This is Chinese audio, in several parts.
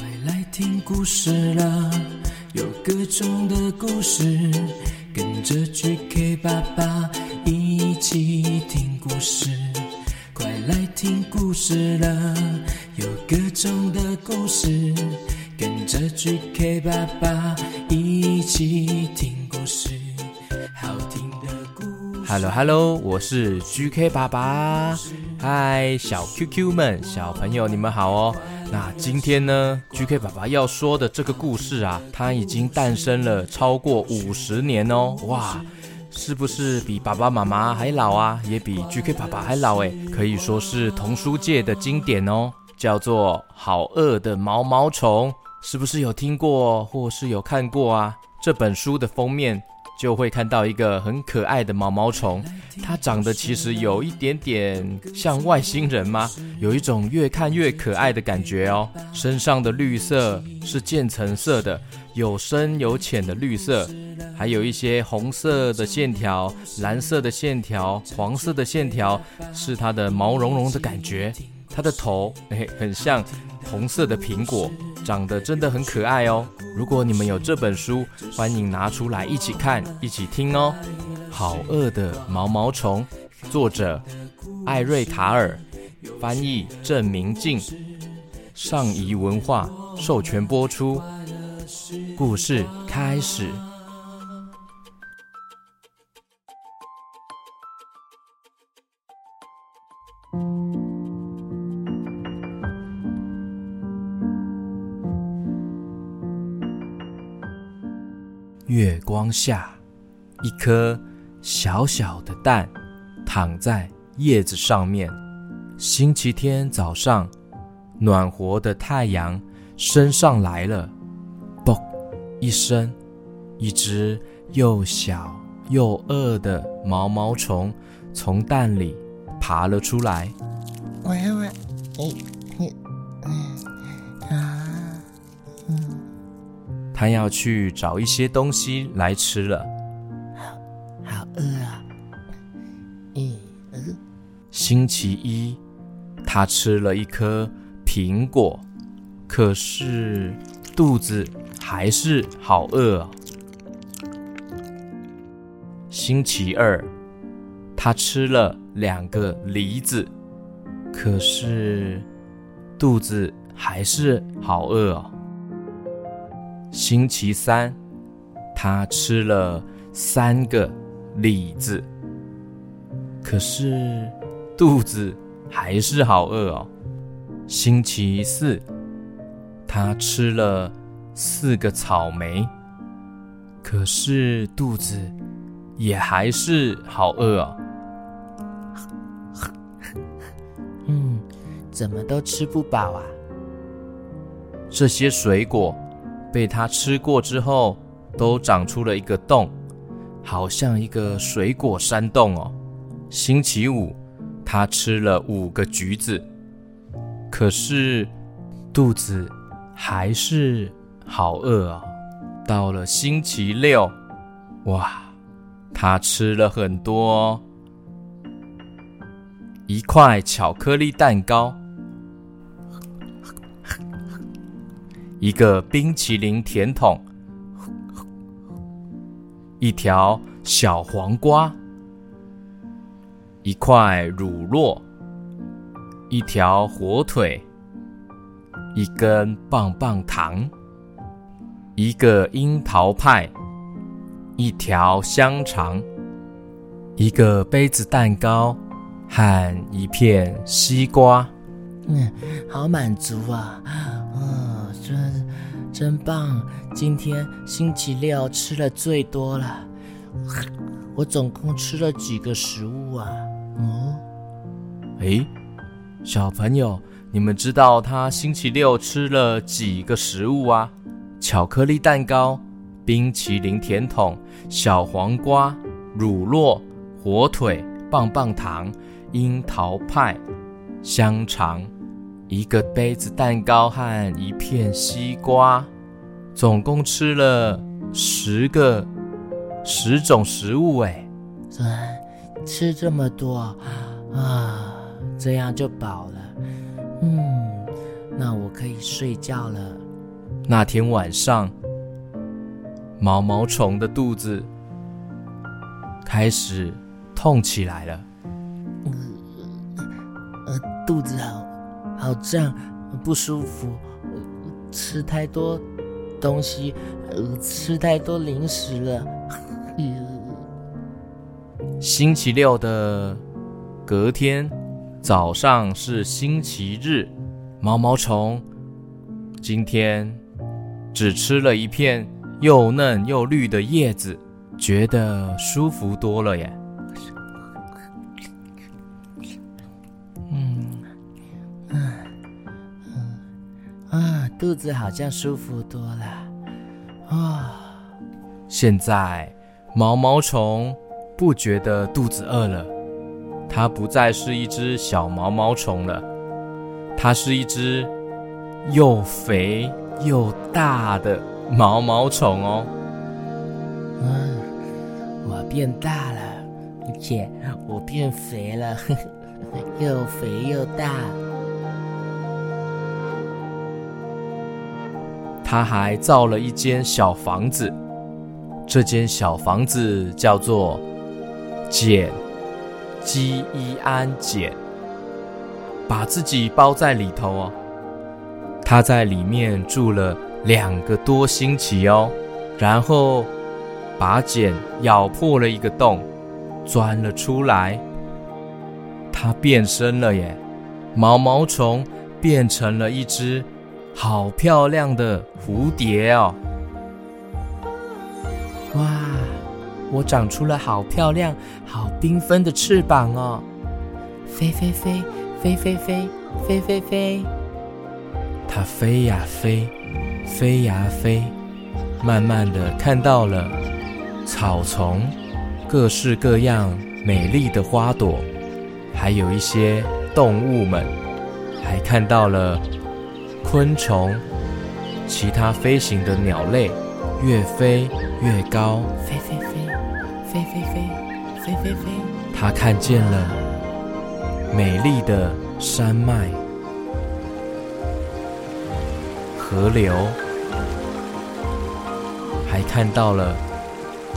快来听故事了，有各种的故事，跟着 JK 爸爸一起听故事。快来听故事了，有各种的故事，跟着 JK 爸爸一起听。Hello Hello，我是 GK 爸爸。嗨，小 QQ 们，小朋友你们好哦。那今天呢，GK 爸爸要说的这个故事啊，它已经诞生了超过五十年哦，哇，是不是比爸爸妈妈还老啊？也比 GK 爸爸还老诶，可以说是童书界的经典哦，叫做《好饿的毛毛虫》，是不是有听过或是有看过啊？这本书的封面。就会看到一个很可爱的毛毛虫，它长得其实有一点点像外星人吗？有一种越看越可爱的感觉哦。身上的绿色是渐层色的，有深有浅的绿色，还有一些红色的线条、蓝色的线条、黄色的线条，是它的毛茸茸的感觉。它的头，诶，很像红色的苹果。长得真的很可爱哦！如果你们有这本书，欢迎拿出来一起看、一起听哦。好饿的毛毛虫，作者艾瑞塔尔，翻译郑明静，上谊文化授权播出。故事开始。月光下，一颗小小的蛋躺在叶子上面。星期天早上，暖和的太阳升上来了。嘣一声，一只又小又饿的毛毛虫从蛋里爬了出来。喂喂，你你他要去找一些东西来吃了，好，好饿啊！嗯，星期一，他吃了一颗苹果，可是肚子还是好饿啊。星期二，他吃了两个梨子，可是肚子还是好饿啊。星期三，他吃了三个李子，可是肚子还是好饿哦。星期四，他吃了四个草莓，可是肚子也还是好饿哦。嗯，怎么都吃不饱啊？这些水果。被他吃过之后，都长出了一个洞，好像一个水果山洞哦。星期五，他吃了五个橘子，可是肚子还是好饿啊。到了星期六，哇，他吃了很多，一块巧克力蛋糕。一个冰淇淋甜筒，一条小黄瓜，一块乳酪，一条火腿，一根棒棒糖，一个樱桃派，一条香肠，一个杯子蛋糕和一片西瓜。嗯，好满足啊！嗯真真棒！今天星期六吃了最多了，我总共吃了几个食物啊？哦，诶，小朋友，你们知道他星期六吃了几个食物啊？巧克力蛋糕、冰淇淋甜筒、小黄瓜、乳酪、火腿、棒棒糖、樱桃派、香肠。一个杯子蛋糕和一片西瓜，总共吃了十个十种食物哎！吃这么多啊，这样就饱了。嗯，那我可以睡觉了，那天晚上，毛毛虫的肚子开始痛起来了。呃，肚子好好胀，不舒服，吃太多东西，吃太多零食了。星期六的隔天早上是星期日，毛毛虫今天只吃了一片又嫩又绿的叶子，觉得舒服多了耶。肚子好像舒服多了，啊、哦！现在毛毛虫不觉得肚子饿了，它不再是一只小毛毛虫了，它是一只又肥又大的毛毛虫哦。嗯，我变大了，而且我变肥了，呵呵，又肥又大。他还造了一间小房子，这间小房子叫做“茧基伊安茧”，把自己包在里头哦。他在里面住了两个多星期哦，然后把茧咬破了一个洞，钻了出来。他变身了耶，毛毛虫变成了一只。好漂亮的蝴蝶哦！哇，我长出了好漂亮、好缤纷的翅膀哦！飞飞飞，飞飞飞，飞飞飞。它飞呀飞，飞呀飞，慢慢的看到了草丛、各式各样美丽的花朵，还有一些动物们，还看到了。昆虫，其他飞行的鸟类，越飞越高，飞飞飞，飞飞飞，飞飞飞。它看见了美丽的山脉、河流，还看到了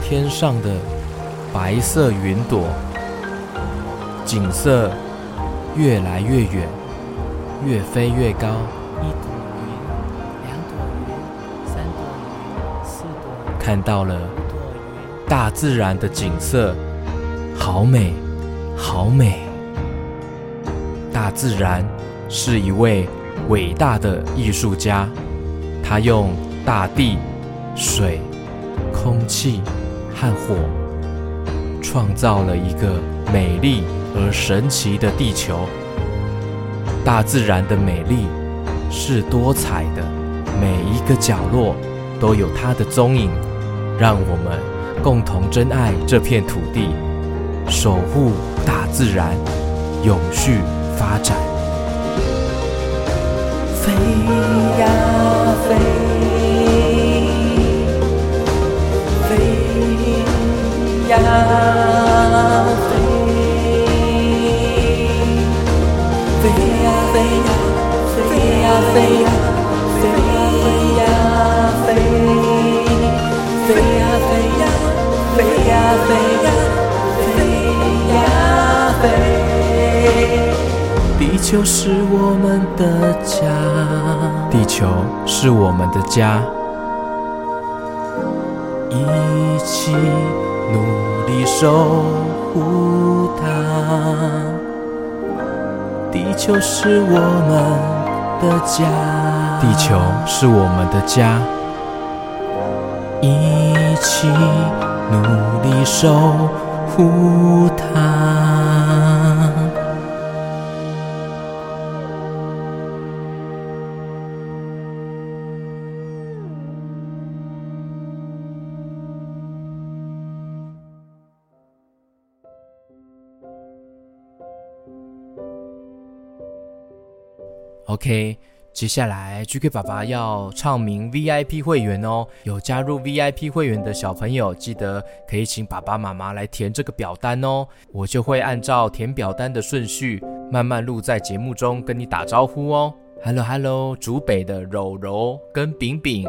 天上的白色云朵，景色越来越远，越飞越高。一朵云，两朵云，三朵云，四朵云，看到了大自然的景色，好美，好美。大自然是一位伟大的艺术家，他用大地、水、空气和火，创造了一个美丽而神奇的地球。大自然的美丽。是多彩的，每一个角落都有它的踪影，让我们共同珍爱这片土地，守护大自然，永续发展。飞呀飞，飞呀飞，飞呀飞呀。飞呀飞呀飞呀飞呀飞，飞呀飞呀飞，飞呀飞呀飞呀飞。地球是我们的家，地球是我们的家，一起努力守护它。地球是我们。地球是我们的家，一起努力守护它。OK，接下来 GK 爸爸要唱名 VIP 会员哦。有加入 VIP 会员的小朋友，记得可以请爸爸妈妈来填这个表单哦。我就会按照填表单的顺序，慢慢录在节目中跟你打招呼哦。Hello Hello，竹北的柔柔跟饼饼，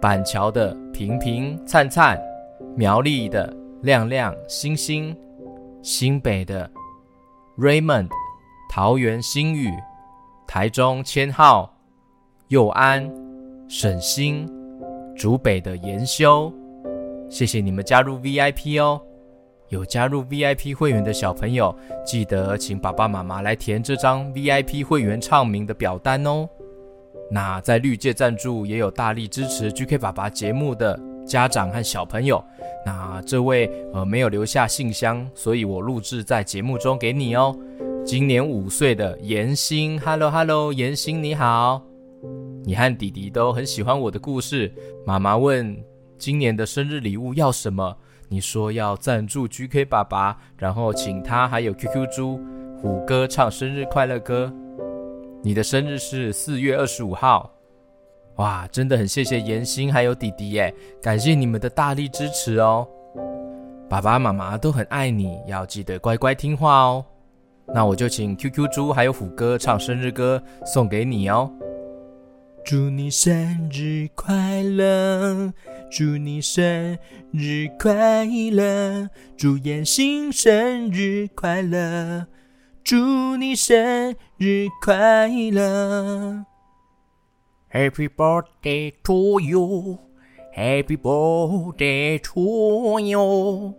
板桥的平平灿灿，苗栗的亮亮星星，新北的 Raymond，桃园新宇，台中千号，佑安，沈星，竹北的研修，谢谢你们加入 VIP 哦。有加入 VIP 会员的小朋友，记得请爸爸妈妈来填这张 VIP 会员唱名的表单哦。那在绿界赞助也有大力支持 GK 爸爸节目的家长和小朋友。那这位呃没有留下信箱，所以我录制在节目中给你哦。今年五岁的妍心，Hello Hello，妍心你好。你和弟弟都很喜欢我的故事。妈妈问今年的生日礼物要什么？你说要赞助 GK 爸爸，然后请他还有 QQ 猪虎哥唱生日快乐歌。你的生日是四月二十五号，哇，真的很谢谢妍心还有弟弟耶，感谢你们的大力支持哦。爸爸妈妈都很爱你，要记得乖乖听话哦。那我就请 QQ 猪还有虎哥唱生日歌送给你哦。祝你生日快乐！祝你生日快乐！祝妍心生日快乐！祝你生日快乐！Happy birthday to you! Happy birthday to you!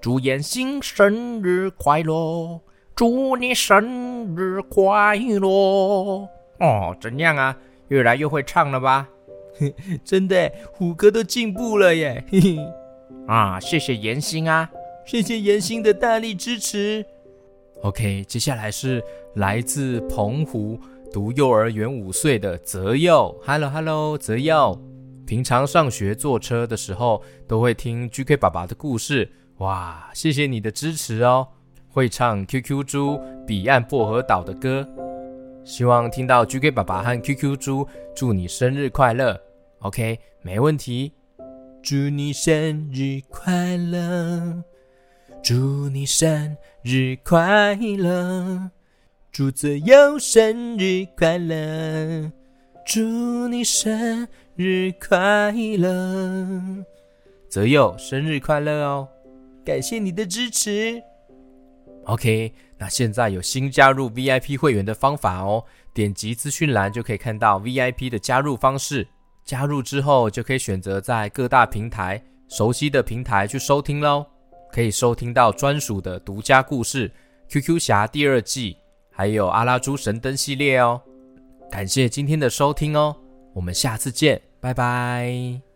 祝妍心生日快乐！祝你生日快乐！哦，怎样啊？越来越会唱了吧？真的，虎哥都进步了耶！嘿嘿，啊，谢谢妍心啊，谢谢妍心的大力支持。OK，接下来是来自澎湖读幼儿园五岁的泽佑。Hello Hello，泽佑，平常上学坐车的时候都会听 GK 爸爸的故事。哇，谢谢你的支持哦！会唱 QQ 猪彼岸薄荷岛的歌。希望听到 GK 爸爸和 QQ 猪祝你生日快乐，OK，没问题。祝你生日快乐，祝你生日快乐，祝泽佑生日快乐，祝你生日快乐，泽佑生日快乐哦！感谢你的支持。OK，那现在有新加入 VIP 会员的方法哦，点击资讯栏就可以看到 VIP 的加入方式。加入之后就可以选择在各大平台熟悉的平台去收听喽，可以收听到专属的独家故事《QQ 侠》第二季，还有阿拉猪神灯系列哦。感谢今天的收听哦，我们下次见，拜拜。